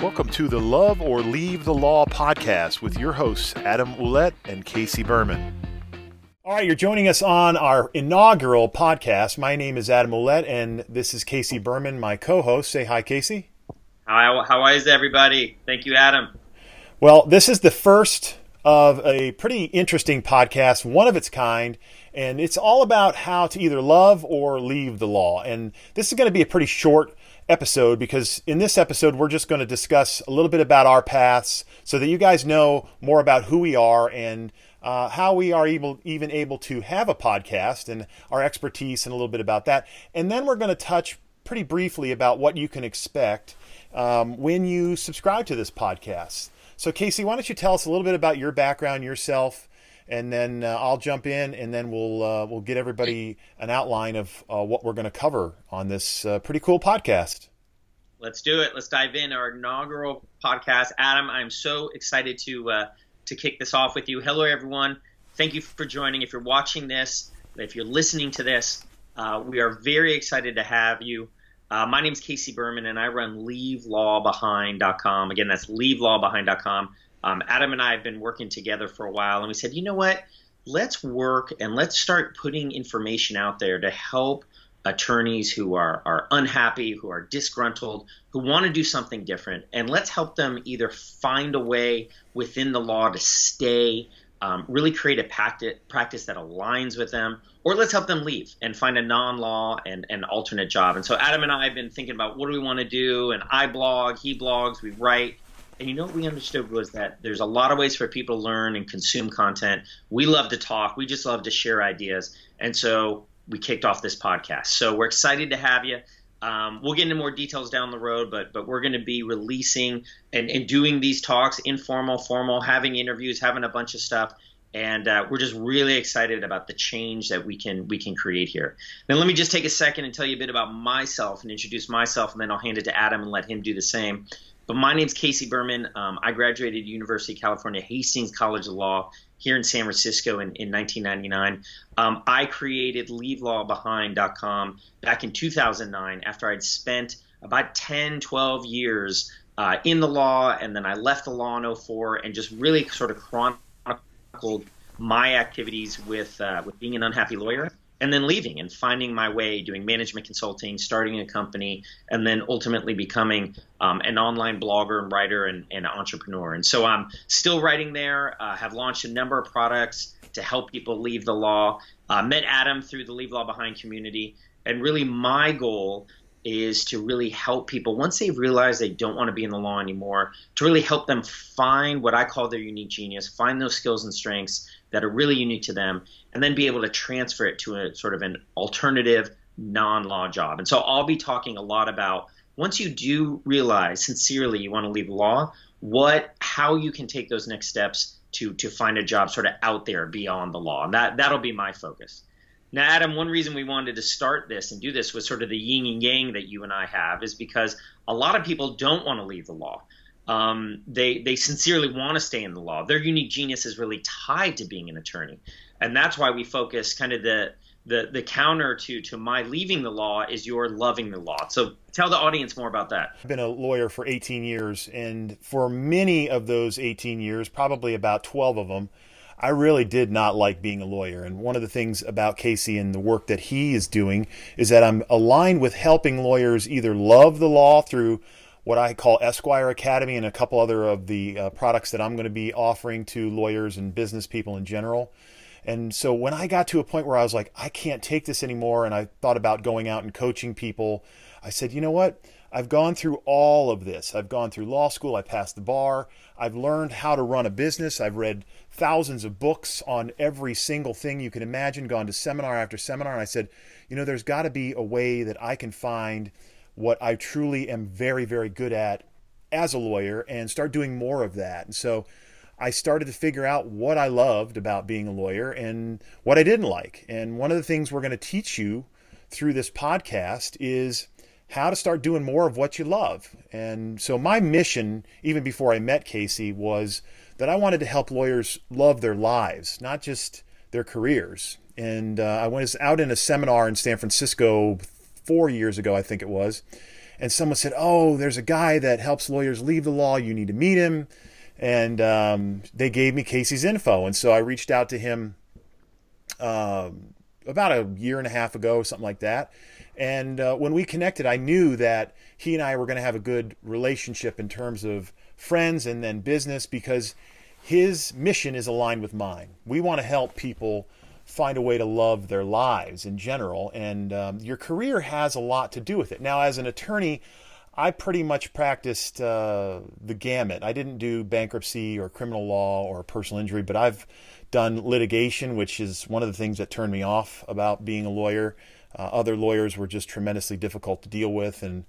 Welcome to the Love or Leave the Law podcast with your hosts, Adam Ouellette and Casey Berman. All right, you're joining us on our inaugural podcast. My name is Adam Ouellette, and this is Casey Berman, my co host. Say hi, Casey. Hi, how is everybody? Thank you, Adam. Well, this is the first of a pretty interesting podcast, one of its kind, and it's all about how to either love or leave the law. And this is going to be a pretty short episode because in this episode we're just going to discuss a little bit about our paths so that you guys know more about who we are and uh, how we are able even able to have a podcast and our expertise and a little bit about that and then we're going to touch pretty briefly about what you can expect um, when you subscribe to this podcast so casey why don't you tell us a little bit about your background yourself and then uh, I'll jump in, and then we'll uh, we'll get everybody an outline of uh, what we're going to cover on this uh, pretty cool podcast. Let's do it. Let's dive in our inaugural podcast. Adam, I'm so excited to uh, to kick this off with you. Hello, everyone. Thank you for joining. If you're watching this, if you're listening to this, uh, we are very excited to have you. My name is Casey Berman, and I run LeaveLawBehind.com. Again, that's LeaveLawBehind.com um, Adam and I have been working together for a while, and we said, you know what? Let's work and let's start putting information out there to help attorneys who are, are unhappy, who are disgruntled, who want to do something different, and let's help them either find a way within the law to stay, um, really create a practice that aligns with them, or let's help them leave and find a non-law and an alternate job. And so Adam and I have been thinking about what do we want to do, and I blog, he blogs, we write. And you know what we understood was that there's a lot of ways for people to learn and consume content. We love to talk. We just love to share ideas. And so we kicked off this podcast. So we're excited to have you. Um, we'll get into more details down the road, but but we're going to be releasing and, and doing these talks, informal, formal, having interviews, having a bunch of stuff, and uh, we're just really excited about the change that we can we can create here. Now, let me just take a second and tell you a bit about myself and introduce myself, and then I'll hand it to Adam and let him do the same. But my name's Casey Berman. Um, I graduated University of California Hastings College of Law here in San Francisco in, in 1999. Um, I created LeaveLawBehind.com back in 2009 after I'd spent about 10, 12 years uh, in the law, and then I left the law in 04 and just really sort of chronicled my activities with uh, with being an unhappy lawyer and then leaving and finding my way doing management consulting, starting a company, and then ultimately becoming um, an online blogger and writer and, and, entrepreneur. And so I'm still writing there, uh, have launched a number of products to help people leave the law, uh, met Adam through the Leave Law Behind community. And really, my goal is to really help people once they've realized they don't want to be in the law anymore to really help them find what i call their unique genius find those skills and strengths that are really unique to them and then be able to transfer it to a sort of an alternative non-law job. And so i'll be talking a lot about once you do realize sincerely you want to leave law what how you can take those next steps to to find a job sort of out there beyond the law. And that that'll be my focus. Now, Adam, one reason we wanted to start this and do this was sort of the yin and yang that you and I have, is because a lot of people don't want to leave the law. Um, they they sincerely want to stay in the law. Their unique genius is really tied to being an attorney, and that's why we focus kind of the the the counter to to my leaving the law is your loving the law. So tell the audience more about that. I've been a lawyer for 18 years, and for many of those 18 years, probably about 12 of them I really did not like being a lawyer. And one of the things about Casey and the work that he is doing is that I'm aligned with helping lawyers either love the law through what I call Esquire Academy and a couple other of the uh, products that I'm going to be offering to lawyers and business people in general. And so when I got to a point where I was like, I can't take this anymore, and I thought about going out and coaching people, I said, you know what? I've gone through all of this. I've gone through law school. I passed the bar. I've learned how to run a business. I've read thousands of books on every single thing you can imagine, gone to seminar after seminar. And I said, you know, there's got to be a way that I can find what I truly am very, very good at as a lawyer and start doing more of that. And so I started to figure out what I loved about being a lawyer and what I didn't like. And one of the things we're going to teach you through this podcast is how to start doing more of what you love. And so my mission, even before I met Casey, was that I wanted to help lawyers love their lives, not just their careers. And uh, I was out in a seminar in San Francisco four years ago, I think it was. And someone said, "Oh, there's a guy that helps lawyers leave the law. You need to meet him." And um, they gave me Casey's info, and so I reached out to him um, about a year and a half ago, something like that. And uh, when we connected, I knew that he and I were going to have a good relationship in terms of friends and then business because his mission is aligned with mine. We want to help people find a way to love their lives in general, and um, your career has a lot to do with it. Now, as an attorney, I pretty much practiced uh, the gamut. I didn't do bankruptcy or criminal law or personal injury, but I've done litigation, which is one of the things that turned me off about being a lawyer. Uh, other lawyers were just tremendously difficult to deal with, and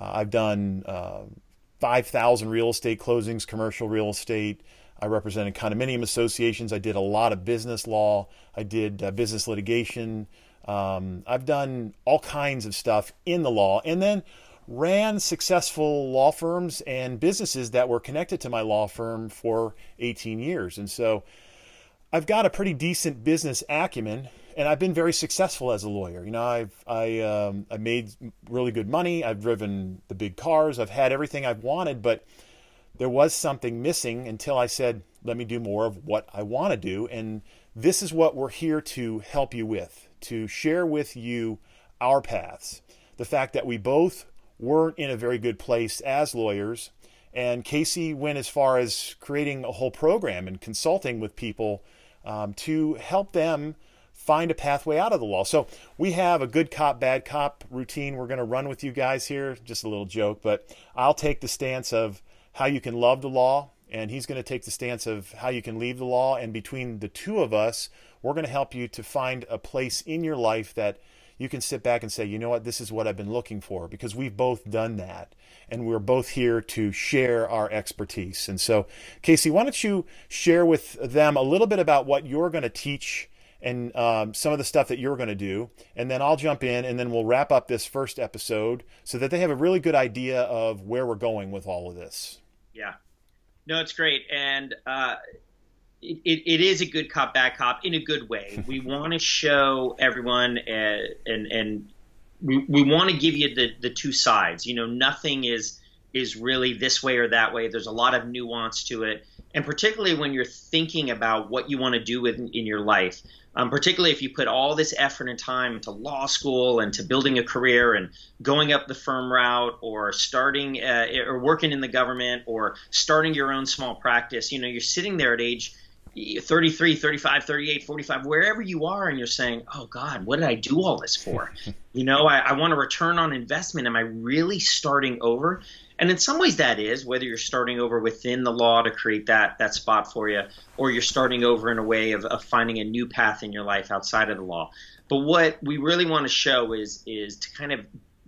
uh, I've done uh, 5,000 real estate closings, commercial real estate. I represented condominium associations. I did a lot of business law. I did uh, business litigation. Um, I've done all kinds of stuff in the law, and then ran successful law firms and businesses that were connected to my law firm for 18 years. And so I've got a pretty decent business acumen and I've been very successful as a lawyer. You know, I've I um, I made really good money. I've driven the big cars. I've had everything I've wanted, but there was something missing until I said, "Let me do more of what I want to do." And this is what we're here to help you with, to share with you our paths. The fact that we both weren't in a very good place as lawyers, and Casey went as far as creating a whole program and consulting with people um, to help them find a pathway out of the law. So we have a good cop, bad cop routine we're going to run with you guys here. Just a little joke, but I'll take the stance of how you can love the law, and he's going to take the stance of how you can leave the law. And between the two of us, we're going to help you to find a place in your life that you can sit back and say, you know what, this is what I've been looking for, because we've both done that. And we're both here to share our expertise. And so, Casey, why don't you share with them a little bit about what you're going to teach and um, some of the stuff that you're going to do. And then I'll jump in and then we'll wrap up this first episode so that they have a really good idea of where we're going with all of this. Yeah. No, it's great. And uh, it, it is a good cop, bad cop in a good way. We want to show everyone uh, and, and we, we want to give you the, the two sides. You know, nothing is is really this way or that way. There's a lot of nuance to it. And particularly when you're thinking about what you want to do with, in your life, um, particularly if you put all this effort and time into law school and to building a career and going up the firm route or starting uh, or working in the government or starting your own small practice, you know, you're sitting there at age 33, 35, 38, 45, wherever you are, and you're saying, oh God, what did I do all this for? you know, I, I want a return on investment. Am I really starting over? And in some ways, that is whether you're starting over within the law to create that that spot for you, or you're starting over in a way of, of finding a new path in your life outside of the law. But what we really want to show is is to kind of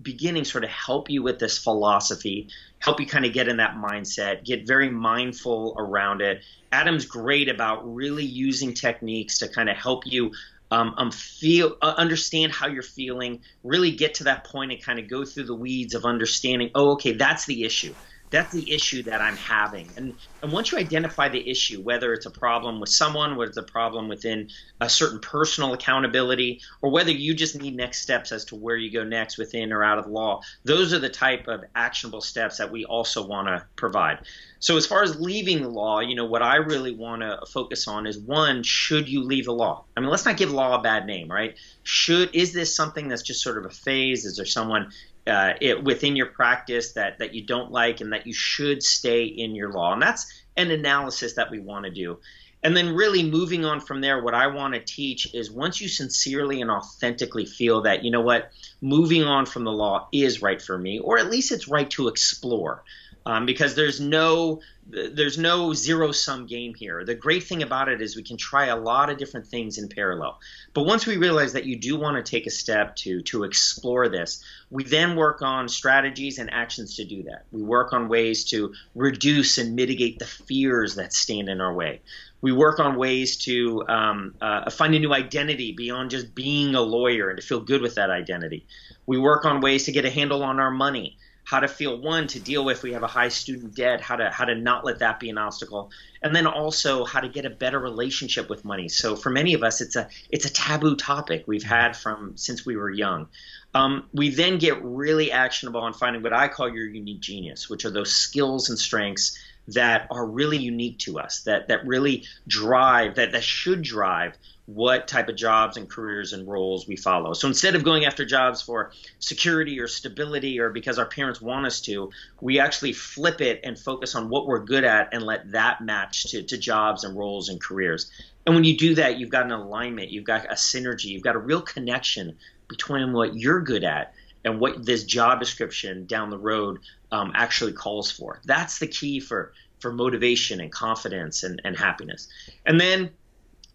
beginning sort of help you with this philosophy, help you kind of get in that mindset, get very mindful around it. Adam's great about really using techniques to kind of help you um, um, feel uh, understand how you're feeling really get to that point and kind of go through the weeds of understanding oh okay that's the issue that's the issue that I'm having. And and once you identify the issue, whether it's a problem with someone, whether it's a problem within a certain personal accountability, or whether you just need next steps as to where you go next within or out of the law, those are the type of actionable steps that we also want to provide. So as far as leaving the law, you know, what I really want to focus on is one, should you leave the law? I mean, let's not give law a bad name, right? Should is this something that's just sort of a phase? Is there someone uh, it, within your practice that that you don't like and that you should stay in your law. And that's an analysis that we want to do. And then really moving on from there what i want to teach is once you sincerely and authentically feel that you know what moving on from the law is right for me or at least it's right to explore um, because there's no there's no zero sum game here. The great thing about it is we can try a lot of different things in parallel. But once we realize that you do want to take a step to to explore this, we then work on strategies and actions to do that. We work on ways to reduce and mitigate the fears that stand in our way. We work on ways to um, uh, find a new identity beyond just being a lawyer and to feel good with that identity. We work on ways to get a handle on our money how to feel one to deal with we have a high student debt how to how to not let that be an obstacle. And then also how to get a better relationship with money. So for many of us it's a it's a taboo topic we've had from since we were young. Um, we then get really actionable on finding what i call your unique genius which are those skills and strengths that are really unique to us that that really drive that that should drive what type of jobs and careers and roles we follow. So instead of going after jobs for security or stability or because our parents want us to, we actually flip it and focus on what we're good at and let that match to, to jobs and roles and careers. And when you do that, you've got an alignment, you've got a synergy, you've got a real connection between what you're good at and what this job description down the road um, actually calls for. That's the key for for motivation and confidence and, and happiness. And then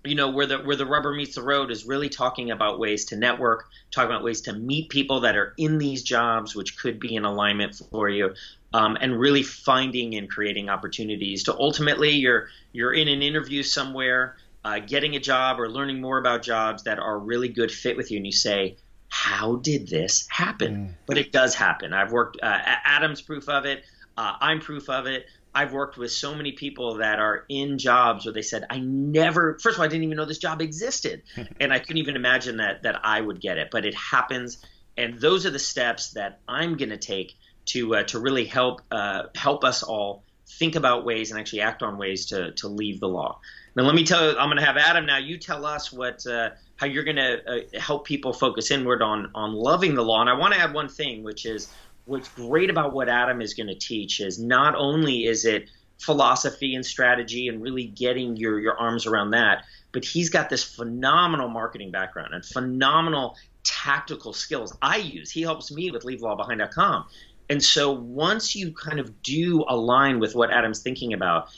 you know where the where the rubber meets the road is really talking about ways to network talking about ways to meet people that are in these jobs which could be in alignment for you um, and really finding and creating opportunities to ultimately you're you're in an interview somewhere uh, getting a job or learning more about jobs that are really good fit with you and you say how did this happen mm. but it does happen i've worked uh, adam's proof of it uh, i'm proof of it I've worked with so many people that are in jobs where they said, I never, first of all, I didn't even know this job existed. and I couldn't even imagine that, that I would get it, but it happens. And those are the steps that I'm going to take to, uh, to really help, uh, help us all think about ways and actually act on ways to, to leave the law. Now, let me tell you, I'm going to have Adam now, you tell us what, uh, how you're going to uh, help people focus inward on, on loving the law. And I want to add one thing, which is what's great about what Adam is going to teach is not only is it philosophy and strategy and really getting your your arms around that, but he's got this phenomenal marketing background and phenomenal tactical skills I use. He helps me with leavelawbehind.com. And so once you kind of do align with what Adam's thinking about,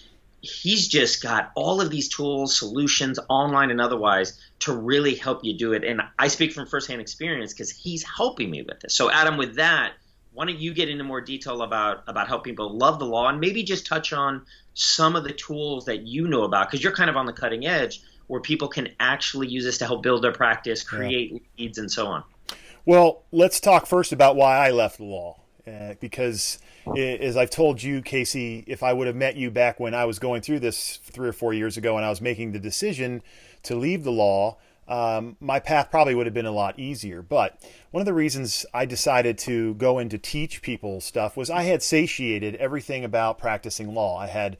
he's just got all of these tools, solutions, online and otherwise, to really help you do it. And I speak from firsthand experience because he's helping me with this. So, Adam, with that, why don't you get into more detail about about helping people love the law and maybe just touch on some of the tools that you know about because you're kind of on the cutting edge where people can actually use this to help build their practice, create yeah. leads, and so on. Well, let's talk first about why I left the law. Uh, because, as I've told you, Casey, if I would have met you back when I was going through this three or four years ago and I was making the decision to leave the law, um, my path probably would have been a lot easier. But one of the reasons I decided to go in to teach people stuff was I had satiated everything about practicing law. I had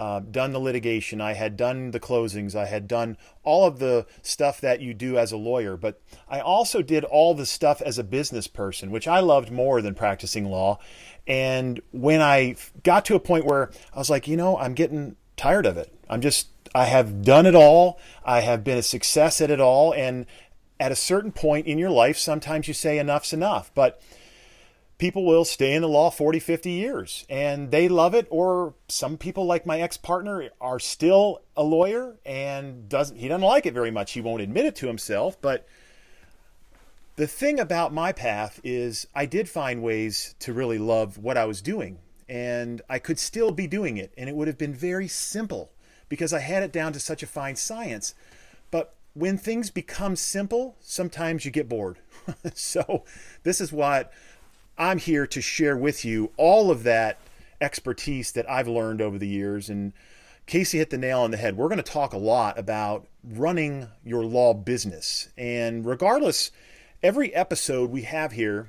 uh, done the litigation, I had done the closings, I had done all of the stuff that you do as a lawyer, but I also did all the stuff as a business person, which I loved more than practicing law. And when I got to a point where I was like, you know, I'm getting tired of it. I'm just I have done it all. I have been a success at it all. And at a certain point in your life, sometimes you say enough's enough. But people will stay in the law 40, 50 years and they love it. Or some people, like my ex partner, are still a lawyer and doesn't he doesn't like it very much. He won't admit it to himself. But the thing about my path is I did find ways to really love what I was doing. And I could still be doing it. And it would have been very simple because I had it down to such a fine science. But when things become simple, sometimes you get bored. so, this is what I'm here to share with you all of that expertise that I've learned over the years. And Casey hit the nail on the head. We're going to talk a lot about running your law business. And regardless, every episode we have here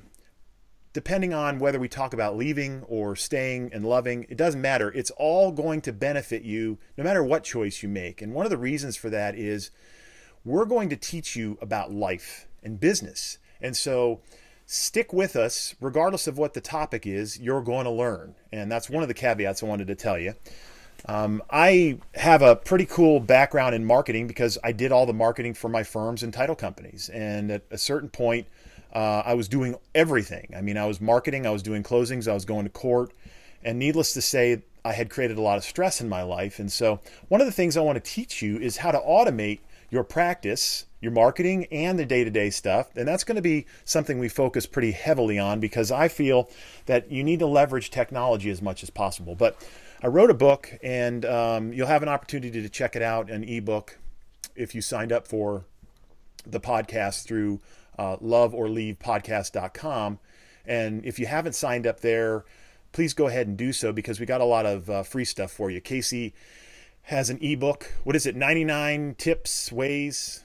depending on whether we talk about leaving or staying and loving, it doesn't matter. It's all going to benefit you no matter what choice you make. And one of the reasons for that is we're going to teach you about life and business. And so stick with us, regardless of what the topic is, you're going to learn. And that's one of the caveats I wanted to tell you. Um, I have a pretty cool background in marketing because I did all the marketing for my firms and title companies. And at a certain point, uh, I was doing everything. I mean, I was marketing, I was doing closings, I was going to court. And needless to say, I had created a lot of stress in my life. And so, one of the things I want to teach you is how to automate your practice, your marketing, and the day to day stuff. And that's going to be something we focus pretty heavily on because I feel that you need to leverage technology as much as possible. But I wrote a book, and um, you'll have an opportunity to check it out an ebook if you signed up for the podcast through uh, loveorleavepodcast.com. And if you haven't signed up there, please go ahead and do so because we got a lot of uh, free stuff for you. Casey has an ebook. What is it? 99 tips, ways.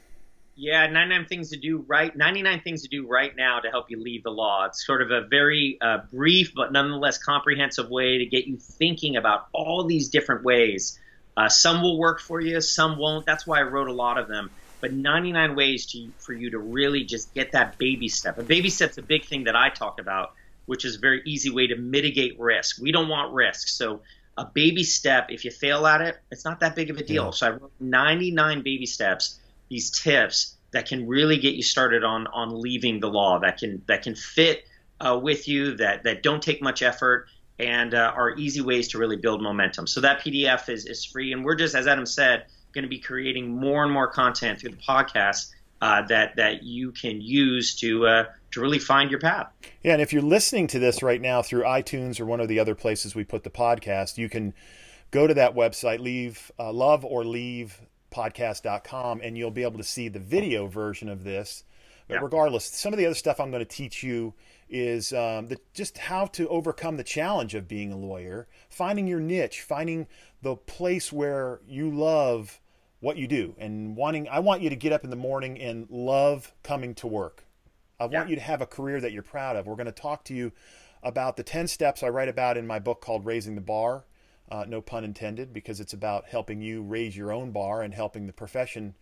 Yeah, 99 things to do right. 99 things to do right now to help you leave the law. It's sort of a very uh, brief but nonetheless comprehensive way to get you thinking about all these different ways. Uh, some will work for you, some won't. That's why I wrote a lot of them. But 99 ways to, for you to really just get that baby step. A baby step's a big thing that I talk about, which is a very easy way to mitigate risk. We don't want risk, so a baby step, if you fail at it, it's not that big of a deal. Yeah. So I wrote 99 baby steps, these tips that can really get you started on on leaving the law, that can that can fit uh, with you, that that don't take much effort, and uh, are easy ways to really build momentum. So that PDF is is free, and we're just as Adam said, going to be creating more and more content through the podcast uh, that that you can use to uh, to really find your path. Yeah, and if you're listening to this right now through iTunes or one of the other places we put the podcast, you can go to that website, leave uh, love or leave podcast.com, and you'll be able to see the video version of this. But yeah. regardless, some of the other stuff I'm going to teach you is um, the, just how to overcome the challenge of being a lawyer, finding your niche, finding the place where you love what you do, and wanting. I want you to get up in the morning and love coming to work. I want yeah. you to have a career that you're proud of. We're going to talk to you about the 10 steps I write about in my book called Raising the Bar. Uh, no pun intended, because it's about helping you raise your own bar and helping the profession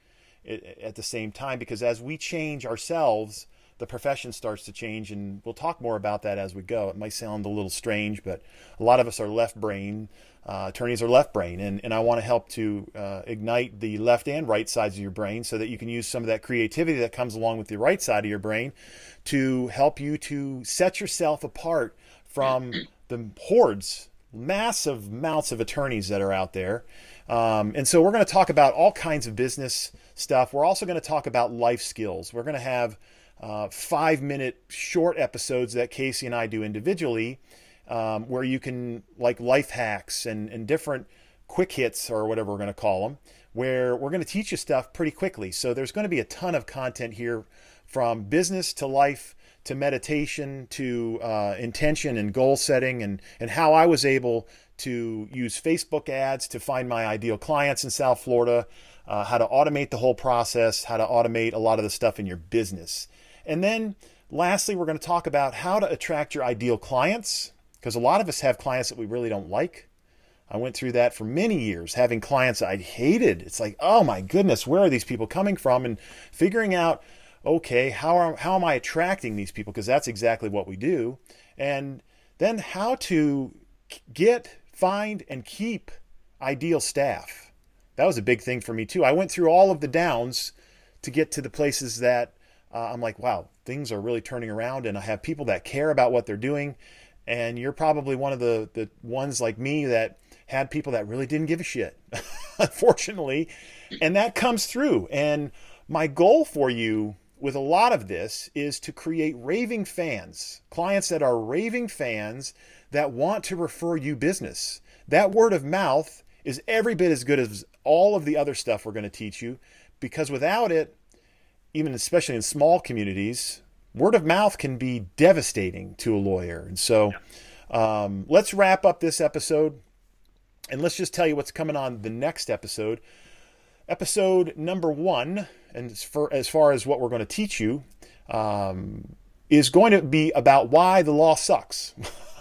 at the same time. Because as we change ourselves, the profession starts to change, and we'll talk more about that as we go. It might sound a little strange, but a lot of us are left brain. Uh, attorneys are left brain, and, and I want to help to uh, ignite the left and right sides of your brain so that you can use some of that creativity that comes along with the right side of your brain to help you to set yourself apart from the hordes, massive amounts of attorneys that are out there. Um, and so we're going to talk about all kinds of business stuff. We're also going to talk about life skills. We're going to have uh, five minute short episodes that Casey and I do individually um, where you can like life hacks and, and different quick hits or whatever we're going to call them where we're going to teach you stuff pretty quickly. So there's going to be a ton of content here from business to life to meditation to uh, intention and goal setting and, and how i was able to use facebook ads to find my ideal clients in south florida uh, how to automate the whole process how to automate a lot of the stuff in your business and then lastly we're going to talk about how to attract your ideal clients because a lot of us have clients that we really don't like. I went through that for many years, having clients I hated. It's like, oh my goodness, where are these people coming from? And figuring out, okay, how, are, how am I attracting these people? Because that's exactly what we do. And then how to get, find, and keep ideal staff. That was a big thing for me too. I went through all of the downs to get to the places that uh, I'm like, wow, things are really turning around, and I have people that care about what they're doing and you're probably one of the the ones like me that had people that really didn't give a shit unfortunately and that comes through. And my goal for you with a lot of this is to create raving fans clients that are raving fans that want to refer you business. That word of mouth is every bit as good as all of the other stuff we're going to teach you because without it even especially in small communities word of mouth can be devastating to a lawyer. And so um, let's wrap up this episode and let's just tell you what's coming on the next episode. Episode number one, and for, as far as what we're going to teach you, um, is going to be about why the law sucks.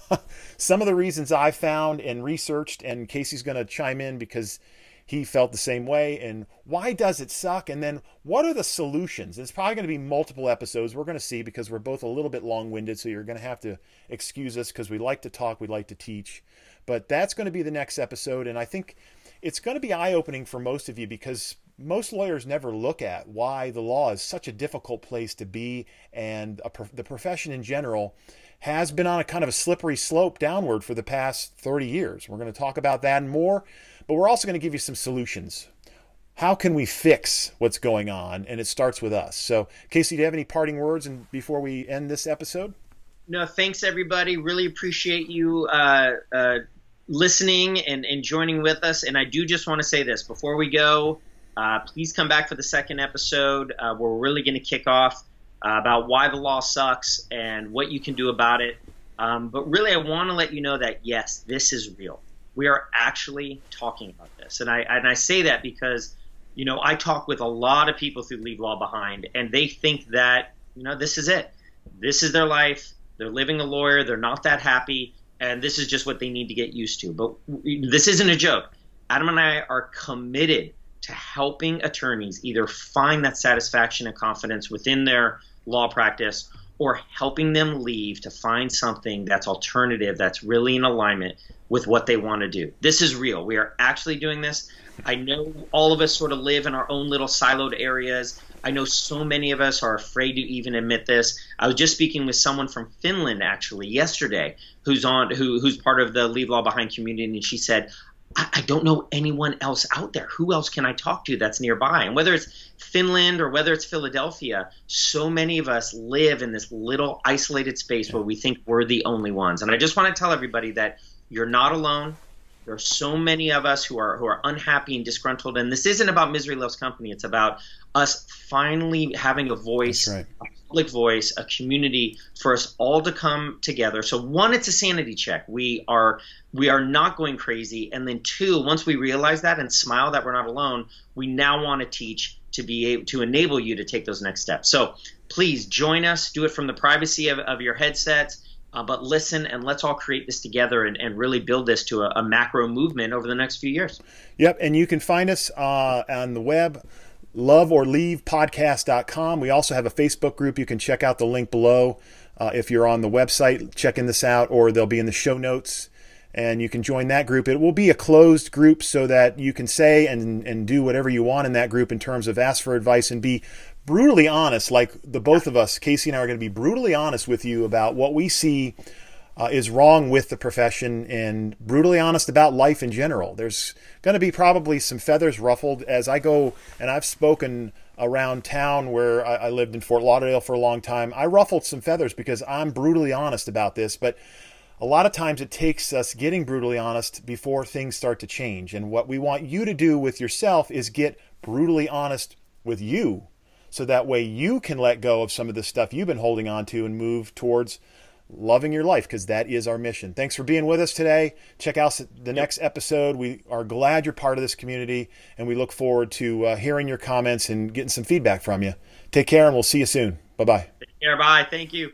Some of the reasons I found and researched, and Casey's going to chime in because he felt the same way and why does it suck? And then what are the solutions? It's probably going to be multiple episodes. We're going to see because we're both a little bit long-winded so you're going to have to excuse us because we like to talk we like to teach. But that's going to be the next episode and i think it's going to be eye-opening for most of you because most lawyers never look at why the law is such a difficult place to be and the profession in general has been on a kind of a slippery slope downward for the past 30 years. We're going to talk about that and more, but we're also going to give you some solutions. How can we fix what's going on? And it starts with us. So, Casey, do you have any parting words and before we end this episode? No, thanks everybody. Really appreciate you uh, uh, listening and, and joining with us. And I do just want to say this before we go. Uh, please come back for the second episode. Uh, we're really going to kick off uh, about why the law sucks and what you can do about it. Um, but really, I want to let you know that yes, this is real. We are actually talking about this, and I and I say that because you know I talk with a lot of people through Leave Law Behind, and they think that you know this is it, this is their life. They're living a lawyer. They're not that happy, and this is just what they need to get used to. But this isn't a joke. Adam and I are committed to helping attorneys either find that satisfaction and confidence within their law practice or helping them leave to find something that's alternative, that's really in alignment with what they want to do. This is real. We are actually doing this. I know all of us sort of live in our own little siloed areas. I know so many of us are afraid to even admit this. I was just speaking with someone from Finland actually yesterday who's on who who's part of the Leave Law Behind community and she said, I, I don't know anyone else out there. Who else can I talk to that's nearby? And whether it's Finland or whether it's Philadelphia, so many of us live in this little isolated space where we think we're the only ones. And I just want to tell everybody that you're not alone. There are so many of us who are who are unhappy and disgruntled, and this isn't about misery loves company. It's about us finally having a voice, right. a public voice, a community for us all to come together. So one, it's a sanity check. We are we are not going crazy, and then two, once we realize that and smile that we're not alone, we now want to teach to be able to enable you to take those next steps. So please join us. Do it from the privacy of, of your headsets uh, but listen and let's all create this together and, and really build this to a, a, macro movement over the next few years. Yep. And you can find us uh, on the web, loveorleavepodcast.com. We also have a Facebook group. You can check out the link below uh, if you're on the website checking this out, or they'll be in the show notes. And you can join that group. It will be a closed group so that you can say and, and do whatever you want in that group in terms of ask for advice and be brutally honest, like the both of us, Casey and I, are going to be brutally honest with you about what we see uh, is wrong with the profession and brutally honest about life in general. There's going to be probably some feathers ruffled as I go, and I've spoken around town where I, I lived in Fort Lauderdale for a long time. I ruffled some feathers because I'm brutally honest about this, but a lot of times it takes us getting brutally honest before things start to change. And what we want you to do with yourself is get brutally honest with you so that way you can let go of some of the stuff you've been holding on to and move towards loving your life because that is our mission. Thanks for being with us today. Check out the next episode. We are glad you're part of this community and we look forward to uh, hearing your comments and getting some feedback from you. Take care and we'll see you soon. Bye bye. Take care. Bye. Thank you.